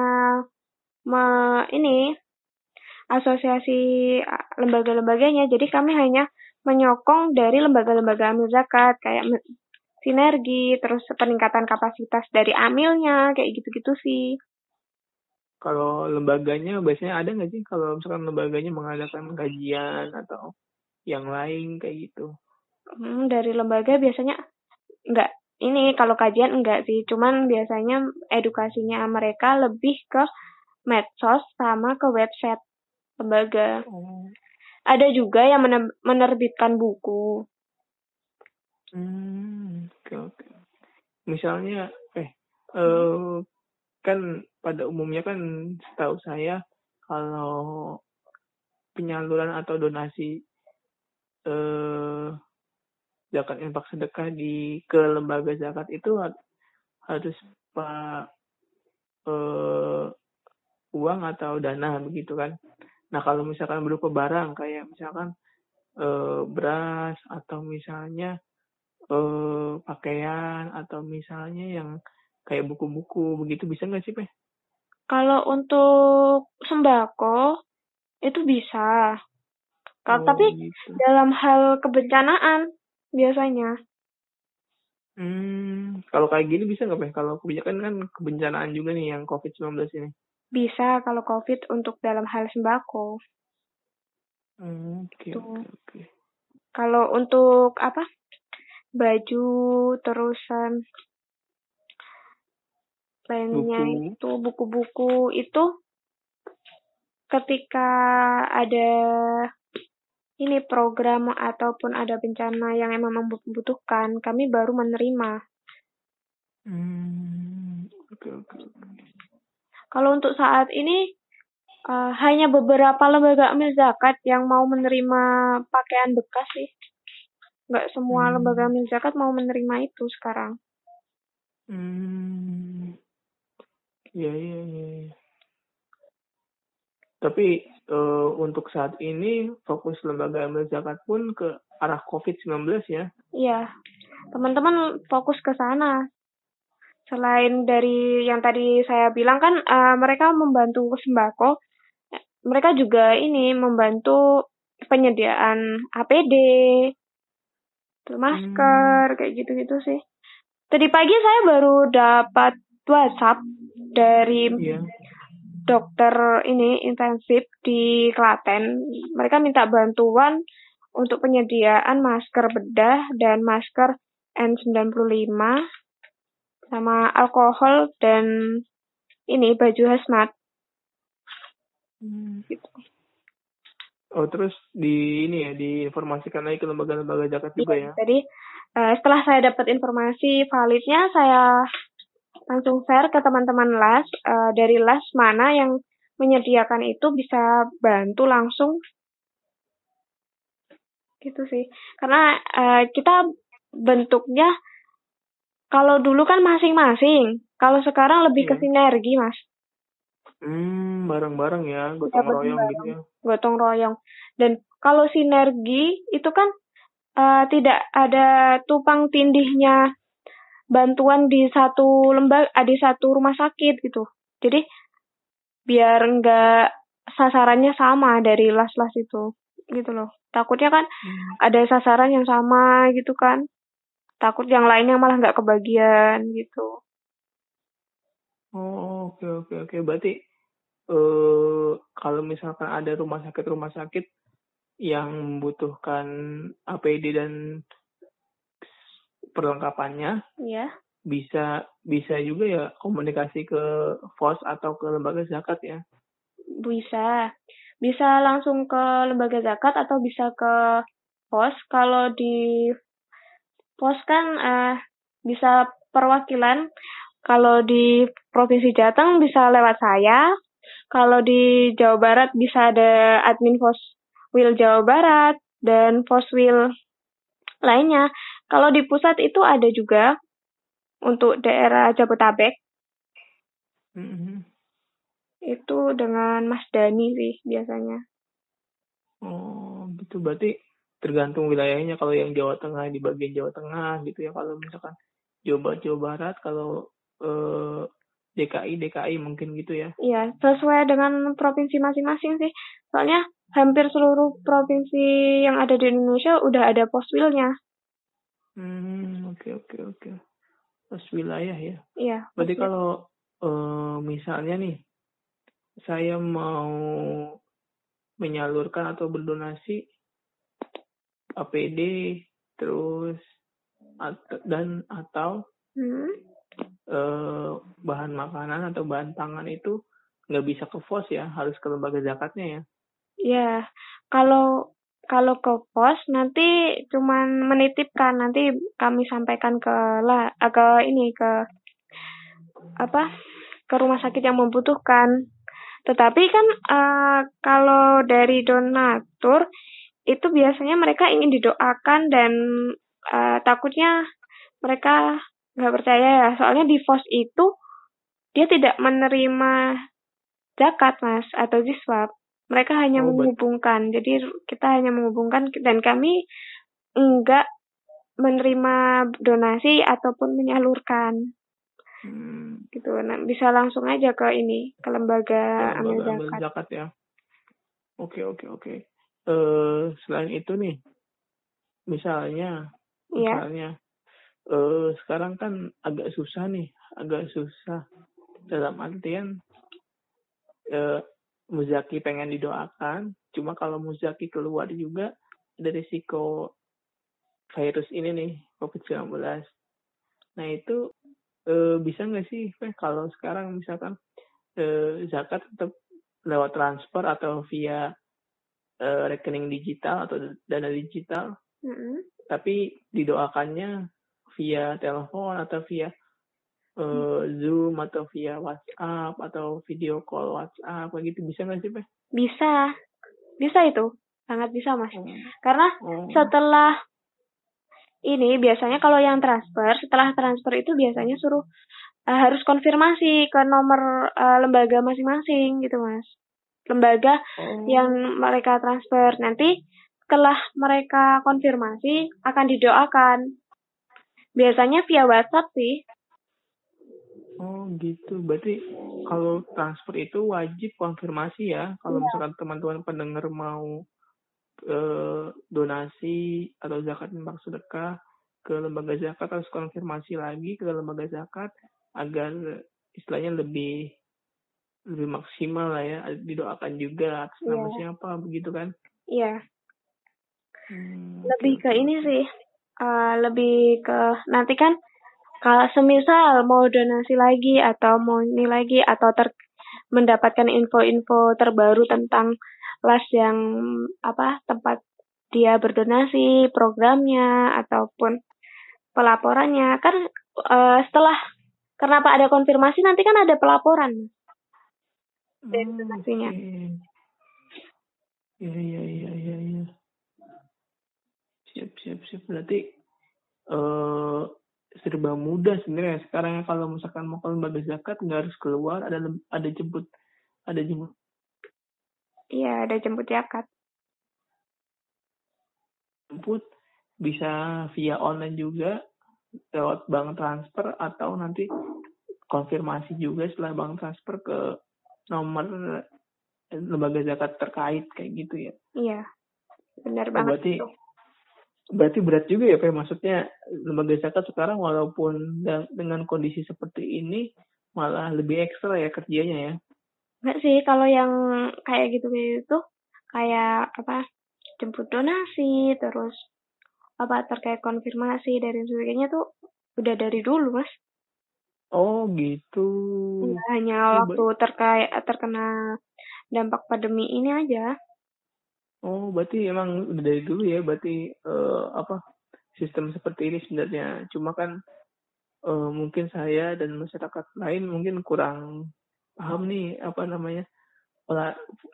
Speaker 2: me, ini asosiasi lembaga-lembaganya. Jadi kami hanya menyokong dari lembaga-lembaga amil zakat kayak sinergi, terus peningkatan kapasitas dari amilnya, kayak gitu-gitu sih.
Speaker 1: Kalau lembaganya biasanya ada nggak sih kalau misalkan lembaganya mengadakan kajian atau yang lain kayak gitu?
Speaker 2: Hmm, dari lembaga biasanya nggak ini kalau kajian enggak sih, cuman biasanya edukasinya mereka lebih ke medsos sama ke website lembaga. Oh. Ada juga yang menerbitkan buku.
Speaker 1: Hmm, oke oke. Misalnya, eh uh, kan pada umumnya kan setahu saya kalau penyaluran atau donasi eh, zakat infak sedekah di ke lembaga zakat itu harus pak eh, uang atau dana begitu kan. Nah kalau misalkan berupa barang kayak misalkan eh, beras atau misalnya eh, pakaian atau misalnya yang kayak buku-buku begitu bisa nggak sih Peh?
Speaker 2: Kalau untuk sembako itu bisa. Oh, tapi gitu. dalam hal kebencanaan biasanya.
Speaker 1: Hmm, kalau kayak gini bisa nggak, Pak? Kalau kebijakan kan kebencanaan juga nih yang COVID-19 ini.
Speaker 2: Bisa kalau COVID untuk dalam hal sembako.
Speaker 1: Hmm, oke, oke, oke.
Speaker 2: Kalau untuk apa? Baju, terusan lainnya buku. itu buku-buku itu ketika ada ini program ataupun ada bencana yang emang membutuhkan, kami baru menerima.
Speaker 1: Hmm, okay, okay,
Speaker 2: Kalau untuk saat ini uh, hanya beberapa lembaga amil zakat yang mau menerima pakaian bekas sih. Nggak semua hmm. lembaga amil zakat mau menerima itu sekarang.
Speaker 1: Hmm. Iya, iya, iya. iya. Tapi uh, untuk saat ini fokus lembaga amil zakat pun ke arah COVID-19 ya?
Speaker 2: Iya, teman-teman fokus ke sana. Selain dari yang tadi saya bilang kan uh, mereka membantu sembako, mereka juga ini membantu penyediaan APD, masker, hmm. kayak gitu-gitu sih. Tadi pagi saya baru dapat WhatsApp dari yeah dokter ini intensif di Klaten. Mereka minta bantuan untuk penyediaan masker bedah dan masker N95 sama alkohol dan ini baju hazmat.
Speaker 1: Hmm. Gitu. Oh terus di ini ya diinformasikan lagi ke lembaga-lembaga zakat juga iya,
Speaker 2: ya? Jadi uh, setelah saya dapat informasi validnya saya langsung share ke teman-teman las uh, dari las mana yang menyediakan itu bisa bantu langsung. Gitu sih. Karena uh, kita bentuknya kalau dulu kan masing-masing kalau sekarang lebih yeah. ke iya. sinergi mas.
Speaker 1: Hmm bareng-bareng ya gotong royong gitu ya.
Speaker 2: Gotong royong. Dan kalau sinergi itu kan uh, tidak ada tupang tindihnya bantuan di satu lembaga di satu rumah sakit gitu jadi biar enggak sasarannya sama dari las-las itu gitu loh takutnya kan hmm. ada sasaran yang sama gitu kan takut yang lainnya malah nggak kebagian gitu
Speaker 1: oh oke okay, oke okay, oke okay. berarti uh, kalau misalkan ada rumah sakit rumah sakit yang membutuhkan APD dan perlengkapannya
Speaker 2: ya
Speaker 1: bisa bisa juga ya komunikasi ke pos atau ke lembaga zakat ya.
Speaker 2: Bisa. Bisa langsung ke lembaga zakat atau bisa ke pos kalau di pos kan uh, bisa perwakilan. Kalau di provinsi Jateng bisa lewat saya. Kalau di Jawa Barat bisa ada admin pos wil Jawa Barat dan pos wil lainnya kalau di pusat itu ada juga untuk daerah Jabotabek.
Speaker 1: Mm-hmm.
Speaker 2: Itu dengan Mas Dani sih biasanya.
Speaker 1: Oh, gitu berarti tergantung wilayahnya kalau yang Jawa Tengah di bagian Jawa Tengah gitu ya kalau misalkan Jawa Barat Jawa Barat kalau eh, DKI DKI mungkin gitu ya.
Speaker 2: Iya, sesuai dengan provinsi masing-masing sih. Soalnya hampir seluruh provinsi yang ada di Indonesia udah ada poswilnya.
Speaker 1: Hmm, oke oke oke. Pos wilayah ya.
Speaker 2: Iya.
Speaker 1: Berarti kalau uh, misalnya nih saya mau menyalurkan atau berdonasi APD terus at dan atau
Speaker 2: hmm?
Speaker 1: uh, bahan makanan atau bahan pangan itu nggak bisa ke pos ya harus ke lembaga zakatnya ya.
Speaker 2: Iya, kalau kalau ke pos nanti cuman menitipkan nanti kami sampaikan ke lah ke ini ke apa ke rumah sakit yang membutuhkan. Tetapi kan uh, kalau dari donatur itu biasanya mereka ingin didoakan dan uh, takutnya mereka nggak percaya ya. Soalnya di pos itu dia tidak menerima zakat mas atau jiswab. Mereka hanya oh, menghubungkan. Jadi kita hanya menghubungkan dan kami enggak menerima donasi ataupun menyalurkan. Hmm. Gitu. Nah, bisa langsung aja ke ini, ke lembaga,
Speaker 1: ya, amil zakat. Amil zakat ya. Oke, oke, oke. Eh, selain itu nih, misalnya, ya. misalnya, eh, sekarang kan agak susah nih, agak susah dalam artian eh, Muzaki pengen didoakan, cuma kalau Muzaki keluar juga ada risiko virus ini nih, COVID-19. Nah itu e, bisa nggak sih, Feh, kalau sekarang misalkan e, zakat tetap lewat transfer atau via e, rekening digital atau dana digital, mm -hmm. tapi didoakannya via telepon atau via uh, Zoom atau via WhatsApp atau video call WhatsApp kayak gitu bisa nggak sih, Pe?
Speaker 2: Bisa, bisa itu sangat bisa mas. Hmm. Karena hmm. setelah ini biasanya kalau yang transfer setelah transfer itu biasanya suruh uh, harus konfirmasi ke nomor uh, lembaga masing-masing gitu mas. Lembaga hmm. yang mereka transfer nanti setelah mereka konfirmasi akan didoakan. Biasanya via WhatsApp sih.
Speaker 1: Oh gitu, berarti kalau transfer itu wajib konfirmasi ya. Kalau ya. misalkan teman-teman pendengar mau eh, donasi atau zakat infak sedekah ke lembaga zakat harus konfirmasi lagi ke lembaga zakat agar istilahnya lebih lebih maksimal lah ya didoakan juga atas nama ya. siapa begitu kan?
Speaker 2: Iya. Hmm, lebih ke ini sih, uh, lebih ke nanti kan kalau semisal mau donasi lagi atau mau ini lagi atau ter mendapatkan info-info terbaru tentang las yang apa tempat dia berdonasi, programnya ataupun pelaporannya kan uh, setelah kenapa ada konfirmasi nanti kan ada pelaporan
Speaker 1: dari hmm, donasinya. Iya iya iya iya iya. Siap siap siap berarti uh, serba mudah sebenarnya. Sekarang kalau misalkan mau ke lembaga zakat nggak harus keluar ada ada jemput ada jemput.
Speaker 2: Iya ada jemput zakat.
Speaker 1: Jemput bisa via online juga lewat bank transfer atau nanti konfirmasi juga setelah bank transfer ke nomor lembaga zakat terkait kayak gitu ya.
Speaker 2: Iya benar banget
Speaker 1: berarti itu berarti berat juga ya Pak maksudnya lembaga zakat sekarang walaupun dengan kondisi seperti ini malah lebih ekstra ya kerjanya ya?
Speaker 2: Enggak sih kalau yang kayak gitu gitu kayak apa jemput donasi terus apa terkait konfirmasi dari sebagainya tuh udah dari dulu mas.
Speaker 1: Oh gitu.
Speaker 2: Ya, hanya waktu terkait terkena dampak pandemi ini aja
Speaker 1: Oh, berarti emang udah dari dulu ya, berarti uh, apa sistem seperti ini sebenarnya. Cuma kan uh, mungkin saya dan masyarakat lain mungkin kurang paham nih apa namanya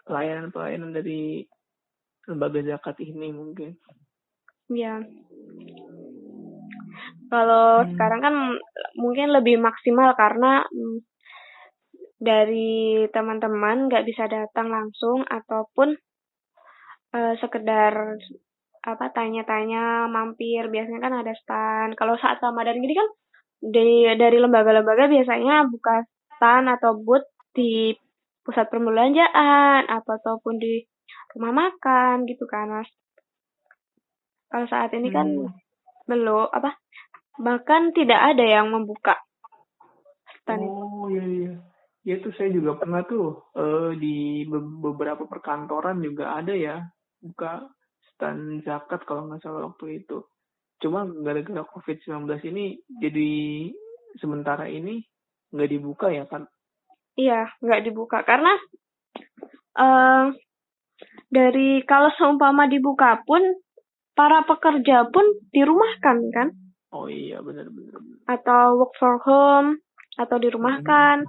Speaker 1: pelayanan-pelayanan dari lembaga zakat ini mungkin.
Speaker 2: Ya. Kalau hmm. sekarang kan mungkin lebih maksimal karena mm, dari teman-teman nggak bisa datang langsung ataupun uh, sekedar apa tanya-tanya mampir. Biasanya kan ada stand kalau saat Ramadan gini kan dari dari lembaga-lembaga biasanya buka stand atau booth di pusat perbelanjaan apa ataupun di rumah makan gitu kan mas. Kalau saat ini kan hmm. belum apa bahkan tidak ada yang membuka
Speaker 1: stand oh iya iya. Ya tuh saya juga pernah tuh uh, di beberapa perkantoran juga ada ya buka stand zakat kalau nggak salah waktu itu. Cuma gara-gara COVID-19 ini jadi sementara ini nggak dibuka ya kan?
Speaker 2: Iya, nggak dibuka karena uh, dari kalau seumpama dibuka pun para pekerja pun dirumahkan kan?
Speaker 1: Oh iya benar benar.
Speaker 2: Atau work for home atau dirumahkan.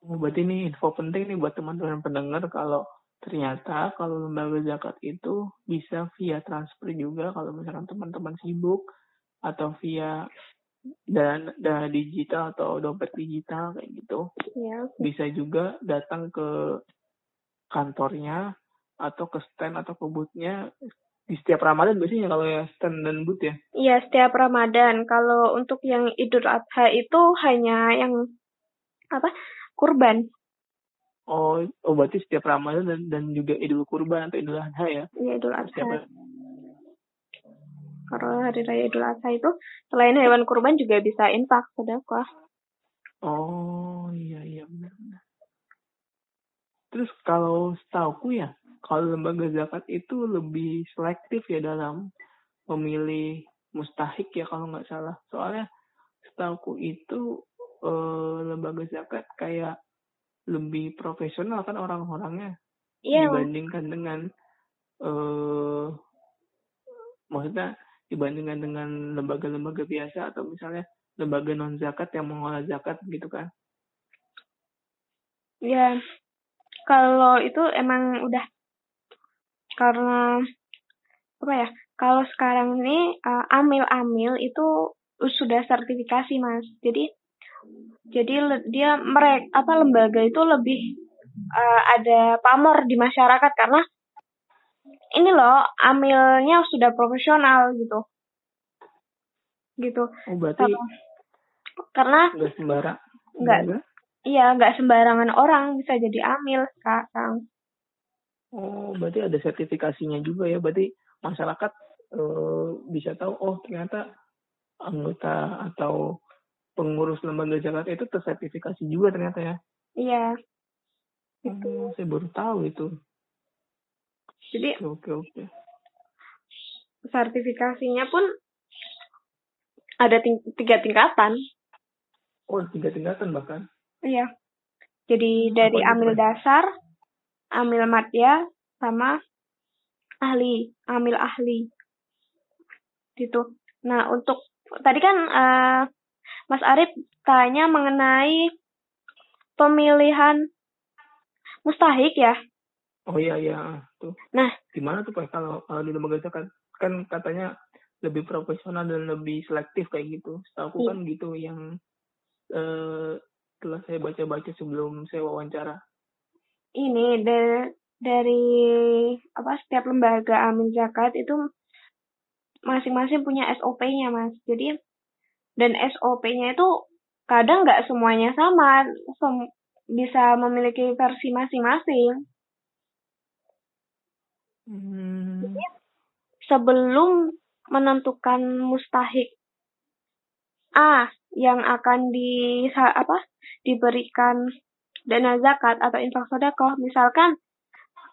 Speaker 1: Oh, berarti ini info penting nih buat teman-teman pendengar kalau ternyata kalau lembaga zakat itu bisa via transfer juga kalau misalkan teman-teman sibuk atau via dan dana digital atau dompet digital kayak gitu
Speaker 2: Ya,
Speaker 1: bisa juga datang ke kantornya atau ke stand atau ke boothnya di setiap Ramadan biasanya kalau ya stand dan booth ya
Speaker 2: Iya, setiap Ramadan. Kalau untuk yang Idul Adha itu hanya yang apa? Kurban.
Speaker 1: Oh oh berarti setiap Ramadan dan, dan juga Idul Kurban atau Idul Adha ya
Speaker 2: Iya, Idul
Speaker 1: setiap
Speaker 2: Adha. Kalau hari raya Idul Adha itu selain hewan kurban juga bisa infak sedekah.
Speaker 1: oh iya iya benar benar terus kalau setauku ya kalau lembaga zakat itu lebih selektif ya dalam memilih mustahik ya kalau nggak salah soalnya setauku itu eh, lembaga zakat kayak lebih profesional kan orang-orangnya
Speaker 2: Mas.
Speaker 1: dibandingkan dengan eh maksudnya dibandingkan dengan lembaga-lembaga biasa atau misalnya lembaga non zakat yang mengolah zakat gitu kan
Speaker 2: Ya, kalau itu emang udah karena apa ya? Kalau sekarang ini uh, amil-amil itu sudah sertifikasi, Mas. Jadi jadi dia merek apa lembaga itu lebih uh, ada pamor di masyarakat karena ini loh amilnya sudah profesional gitu. Gitu.
Speaker 1: oh berarti
Speaker 2: Kalau- karena
Speaker 1: nggak sembarang
Speaker 2: Nggak. iya nggak sembarangan orang bisa jadi amil, sekarang.
Speaker 1: oh berarti ada sertifikasinya juga ya berarti masyarakat eh, bisa tahu oh ternyata anggota atau pengurus lembaga zakat itu tersertifikasi juga ternyata ya
Speaker 2: Iya. Gitu.
Speaker 1: oh, saya baru tahu itu
Speaker 2: Jadi
Speaker 1: oke oke oke
Speaker 2: sertifikasinya pun ada ting- tiga tingkatan.
Speaker 1: oh tiga tingkatan bahkan
Speaker 2: Iya. Jadi dari
Speaker 1: Apa itu,
Speaker 2: amil dasar, amil madya, sama ahli, amil ahli. Gitu. Nah, untuk tadi kan eh, Mas Arif tanya mengenai pemilihan mustahik ya.
Speaker 1: Oh iya iya tuh.
Speaker 2: Nah.
Speaker 1: gimana tuh pak kalau kalau di lembaga zakat kan katanya lebih profesional dan lebih selektif kayak gitu. Setahu
Speaker 2: Iya.
Speaker 1: kan gitu yang eh setelah saya baca-baca sebelum saya wawancara.
Speaker 2: Ini da- dari apa setiap lembaga amil zakat itu masing-masing punya SOP-nya, Mas. Jadi dan SOP-nya itu kadang nggak semuanya sama, sem- bisa memiliki versi masing-masing.
Speaker 1: Hmm.
Speaker 2: Sebelum menentukan mustahik A yang akan di apa diberikan dana zakat atau infak sedekah, misalkan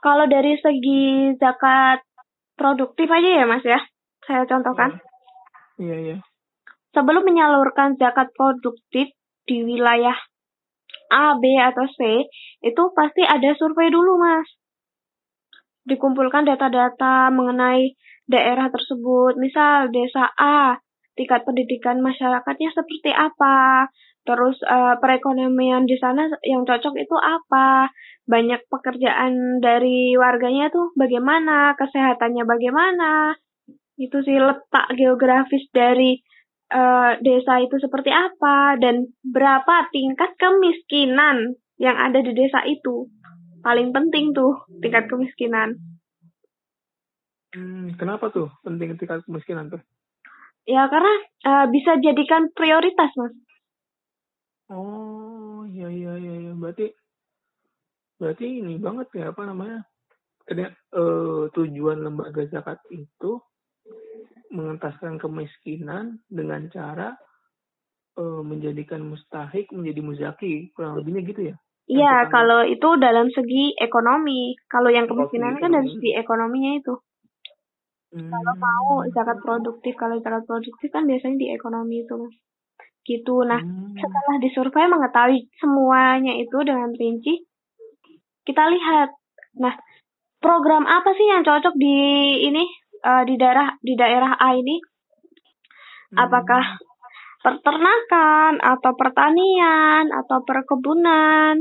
Speaker 2: kalau dari segi zakat produktif aja ya Mas ya, saya contohkan.
Speaker 1: Iya iya.
Speaker 2: Sebelum menyalurkan zakat produktif di wilayah A, B, atau C, itu pasti ada survei dulu, Mas. Dikumpulkan data-data mengenai daerah tersebut. Misal desa A, tingkat pendidikan masyarakatnya seperti apa, terus eh, perekonomian di sana yang cocok itu apa, banyak pekerjaan dari warganya tuh bagaimana, kesehatannya bagaimana, itu sih letak geografis dari eh, desa itu seperti apa dan berapa tingkat kemiskinan yang ada di desa itu. Paling penting tuh tingkat kemiskinan.
Speaker 1: Hmm, kenapa tuh penting tingkat kemiskinan tuh?
Speaker 2: Ya karena eh, bisa jadikan prioritas, Mas.
Speaker 1: Oh iya iya iya iya. berarti berarti ini banget ya apa namanya? Ternyata eh, tujuan lembaga zakat itu mengentaskan kemiskinan dengan cara eh, menjadikan mustahik menjadi muzaki kurang lebihnya gitu ya?
Speaker 2: Iya, kalau itu dalam segi ekonomi. Kalau yang kemiskinan kan dari segi ekonominya itu.
Speaker 1: Hmm.
Speaker 2: Kalau mau zakat produktif, kalau zakat produktif kan biasanya di ekonomi itu, Mas. Gitu. Nah,
Speaker 1: Hmm.
Speaker 2: setelah disurvei mengetahui semuanya itu dengan rinci, kita lihat. Nah, program apa sih yang cocok di ini eh, di daerah di daerah A ini?
Speaker 1: Hmm.
Speaker 2: Apakah peternakan atau pertanian atau perkebunan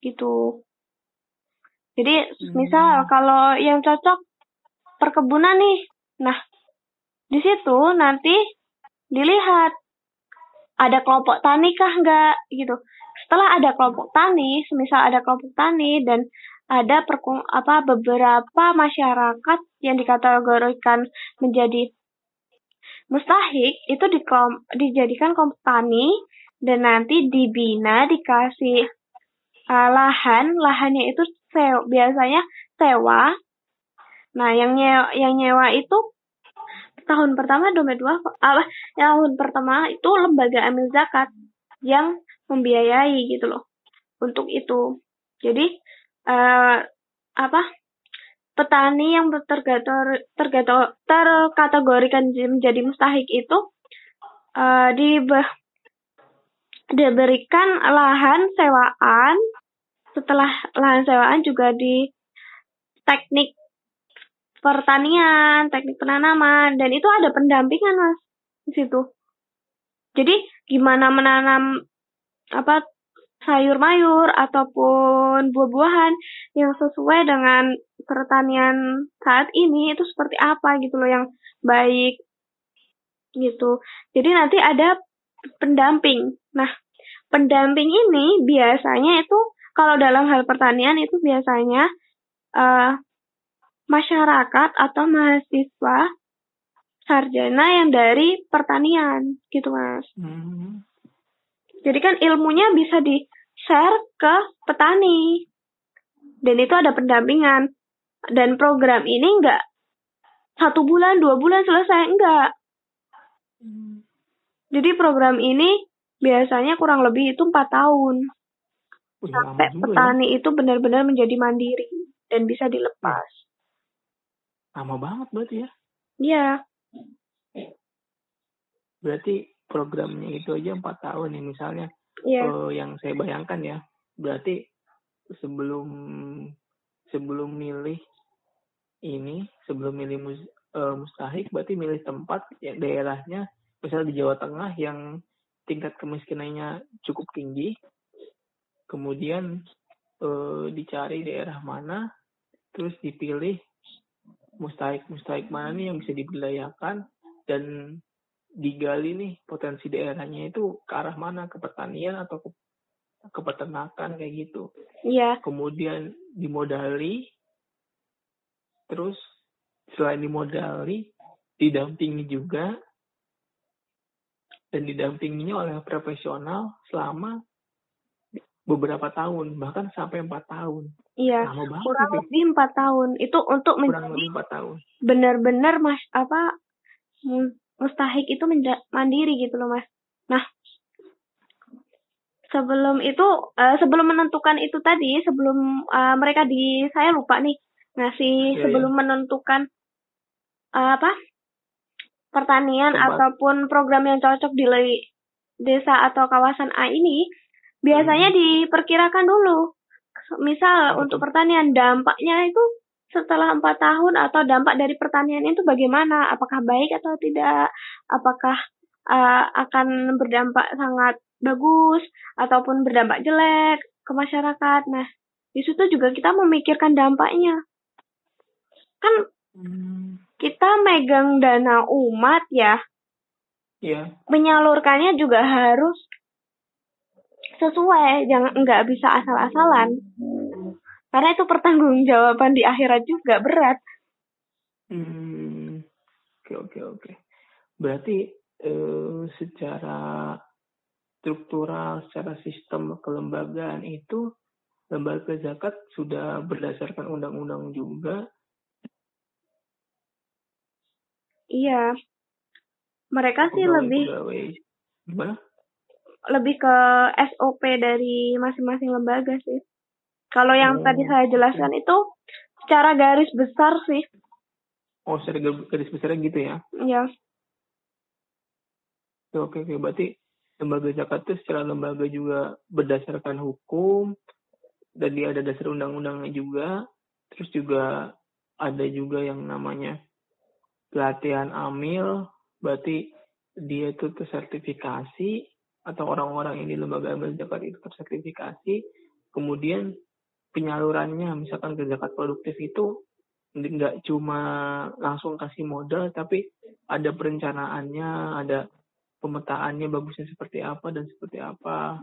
Speaker 2: gitu. Jadi
Speaker 1: Hmm.
Speaker 2: misal kalau yang cocok perkebunan nih, nah di situ nanti dilihat ada kelompok tani kah enggak gitu. Setelah ada kelompok tani, misal ada kelompok tani dan ada perku, apa beberapa masyarakat yang dikategorikan menjadi mustahik itu di, dijadikan kelompok tani dan nanti dibina dikasih uh, lahan. Lahannya itu sewa, biasanya sewa. Nah yang nyewa, yang nyewa itu tahun pertama dompet dua apa tahun pertama itu lembaga amil zakat yang membiayai gitu loh untuk itu. Jadi uh, apa petani yang terkategorikan menjadi mustahik itu uh, di diberikan lahan sewaan setelah lahan sewaan juga di teknik pertanian, teknik penanaman dan itu ada pendampingan Mas di situ. Jadi gimana menanam apa sayur mayur ataupun buah-buahan yang sesuai dengan pertanian saat ini itu seperti apa gitu loh yang baik gitu. Jadi nanti ada pendamping. Nah, pendamping ini biasanya itu kalau dalam hal pertanian itu biasanya uh, masyarakat atau mahasiswa sarjana yang dari pertanian gitu mas. Hmm. Jadi kan ilmunya bisa di share ke petani dan itu ada pendampingan dan program ini enggak satu bulan dua bulan selesai enggak. Hmm. Jadi program ini biasanya kurang lebih itu empat tahun sampai ya. petani ya. itu benar-benar menjadi mandiri dan bisa dilepas.
Speaker 1: Lama banget berarti ya?
Speaker 2: Iya.
Speaker 1: Berarti programnya itu aja empat tahun ya misalnya.
Speaker 2: Iya.
Speaker 1: Uh, yang saya bayangkan ya, berarti sebelum sebelum milih ini, sebelum milih mus, uh, mustahik, berarti milih tempat ya daerahnya, misalnya di Jawa Tengah yang tingkat kemiskinannya cukup tinggi, kemudian eh, dicari daerah mana, terus dipilih mustahik-mustahik mana nih yang bisa diberdayakan dan digali nih potensi daerahnya itu ke arah mana ke pertanian atau ke, ke peternakan kayak gitu.
Speaker 2: Iya.
Speaker 1: Kemudian dimodali, terus selain dimodali, didampingi juga dan didampinginya oleh profesional selama beberapa tahun bahkan sampai empat tahun
Speaker 2: iya
Speaker 1: Lama banget
Speaker 2: kurang
Speaker 1: itu.
Speaker 2: lebih empat tahun itu untuk
Speaker 1: kurang tahun
Speaker 2: benar-benar mas apa mustahik itu mandiri gitu loh mas nah sebelum itu uh, sebelum menentukan itu tadi sebelum uh, mereka di saya lupa nih ngasih
Speaker 1: Iya,
Speaker 2: sebelum
Speaker 1: iya.
Speaker 2: menentukan uh, apa pertanian
Speaker 1: Tempat.
Speaker 2: ataupun program yang cocok di desa atau kawasan A ini biasanya diperkirakan dulu. Misal
Speaker 1: Oh,
Speaker 2: untuk pertanian dampaknya itu setelah empat tahun atau dampak dari pertanian itu bagaimana? Apakah baik atau tidak? Apakah uh, akan berdampak sangat bagus ataupun berdampak jelek ke masyarakat? Nah, di situ juga kita memikirkan dampaknya. Kan
Speaker 1: Hmm,
Speaker 2: kita megang dana umat ya,
Speaker 1: Iya.
Speaker 2: menyalurkannya juga harus sesuai, jangan nggak bisa asal-asalan. Karena itu pertanggungjawaban di akhirat juga berat.
Speaker 1: Hmm, oke oke oke. Berarti eh, secara struktural, secara sistem kelembagaan itu lembaga zakat sudah berdasarkan undang-undang juga.
Speaker 2: Iya. Mereka sih
Speaker 1: pegawai-
Speaker 2: lebih
Speaker 1: pegawai gimana?
Speaker 2: lebih ke SOP dari masing-masing lembaga sih. Kalau yang
Speaker 1: Oh,
Speaker 2: tadi saya jelaskan itu secara garis besar sih.
Speaker 1: Oh, secara gar- garis besarnya gitu ya.
Speaker 2: Ya,
Speaker 1: Oke, oke. Berarti lembaga zakat itu secara lembaga juga berdasarkan hukum dan dia ada dasar undang-undangnya juga. Terus juga ada juga yang namanya pelatihan amil. Berarti dia itu tersertifikasi atau orang-orang ini lembaga amil zakat itu tersertifikasi, kemudian penyalurannya misalkan ke zakat produktif itu nggak cuma langsung kasih modal tapi ada perencanaannya, ada pemetaannya bagusnya seperti apa dan seperti apa.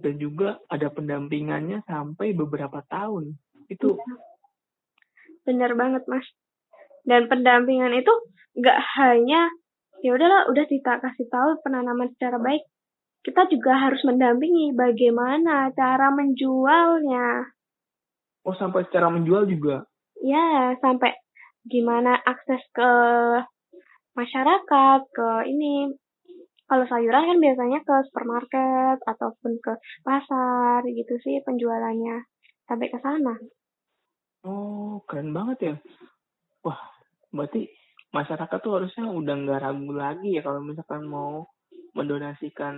Speaker 1: Dan juga ada pendampingannya sampai beberapa tahun. Itu
Speaker 2: bener banget mas. Dan pendampingan itu nggak hanya ya udahlah udah kita kasih tahu penanaman secara baik kita juga harus mendampingi bagaimana cara menjualnya
Speaker 1: oh sampai cara menjual juga?
Speaker 2: Ya sampai gimana akses ke masyarakat ke ini. Kalau sayuran kan biasanya ke supermarket ataupun ke pasar gitu sih penjualannya. Sampai ke sana.
Speaker 1: Oh keren banget ya. Wah berarti masyarakat tuh harusnya udah nggak ragu lagi ya kalau misalkan mau mendonasikan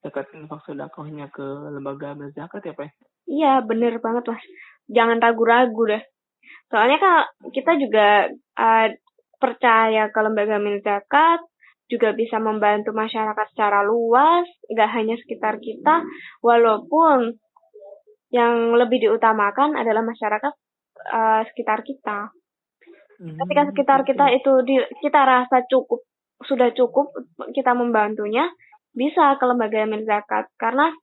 Speaker 1: zakat infak sodakohnya ke lembaga berzakat ya Pak?
Speaker 2: Iya bener banget mas, jangan ragu-ragu deh. Soalnya kan kita juga uh, percaya ke lembaga milik zakat juga bisa membantu masyarakat secara luas, nggak hanya sekitar kita, walaupun yang lebih diutamakan adalah masyarakat uh, sekitar kita. Hmm, Ketika sekitar kita itu di, kita rasa cukup sudah cukup kita membantunya, bisa ke lembaga yamin zakat karena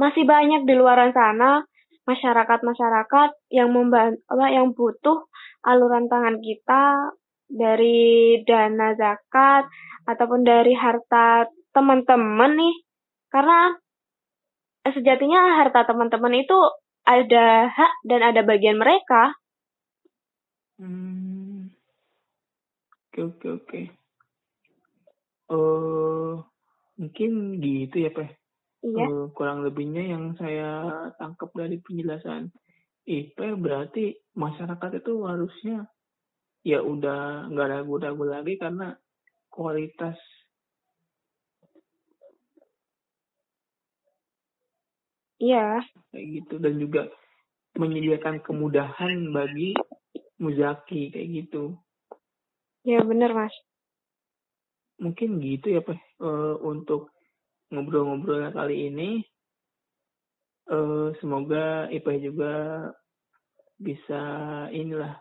Speaker 2: masih banyak di luar sana masyarakat-masyarakat yang membantu yang butuh aluran tangan kita dari dana zakat ataupun dari harta teman-teman nih. Karena sejatinya harta teman-teman itu ada hak dan ada bagian mereka.
Speaker 1: Hmm. Oke oke oke. Uh, mungkin gitu ya Peh
Speaker 2: iya.
Speaker 1: uh, kurang lebihnya yang saya tangkap dari penjelasan IP berarti masyarakat itu harusnya ya udah nggak ragu-ragu lagi karena kualitas
Speaker 2: Iya.
Speaker 1: Kayak gitu dan juga menyediakan kemudahan bagi muzaki kayak gitu.
Speaker 2: Ya benar mas.
Speaker 1: Mungkin gitu ya Pak uh, untuk ngobrol-ngobrol kali ini. Uh, semoga Ipah juga bisa inilah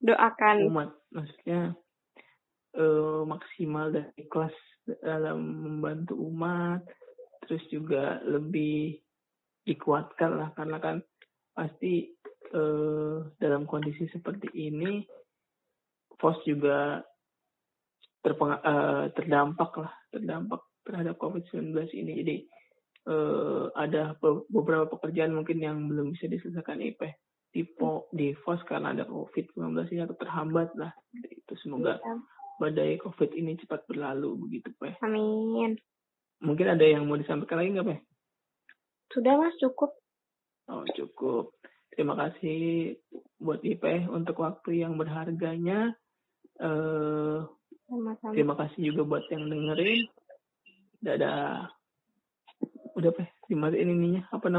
Speaker 2: doakan
Speaker 1: umat maksudnya uh, maksimal dan ikhlas dalam membantu umat terus juga lebih dikuatkan lah karena kan pasti uh, dalam kondisi seperti ini Pos juga terpeng, uh, terdampak lah, terdampak terhadap COVID-19 ini. Jadi uh, ada beberapa pekerjaan mungkin yang belum bisa diselesaikan IP di po, di FOS karena ada COVID-19 ini atau terhambat lah. Itu semoga ya. badai COVID ini cepat berlalu begitu Pak.
Speaker 2: Amin.
Speaker 1: Mungkin ada yang mau disampaikan lagi nggak Pak?
Speaker 2: Sudah Mas, cukup.
Speaker 1: Oh cukup. Terima kasih buat IP untuk waktu yang berharganya. Uh, terima kasih juga buat yang dengerin. Dadah. Udah, Peh. Dimatiin ininya. Apa namanya?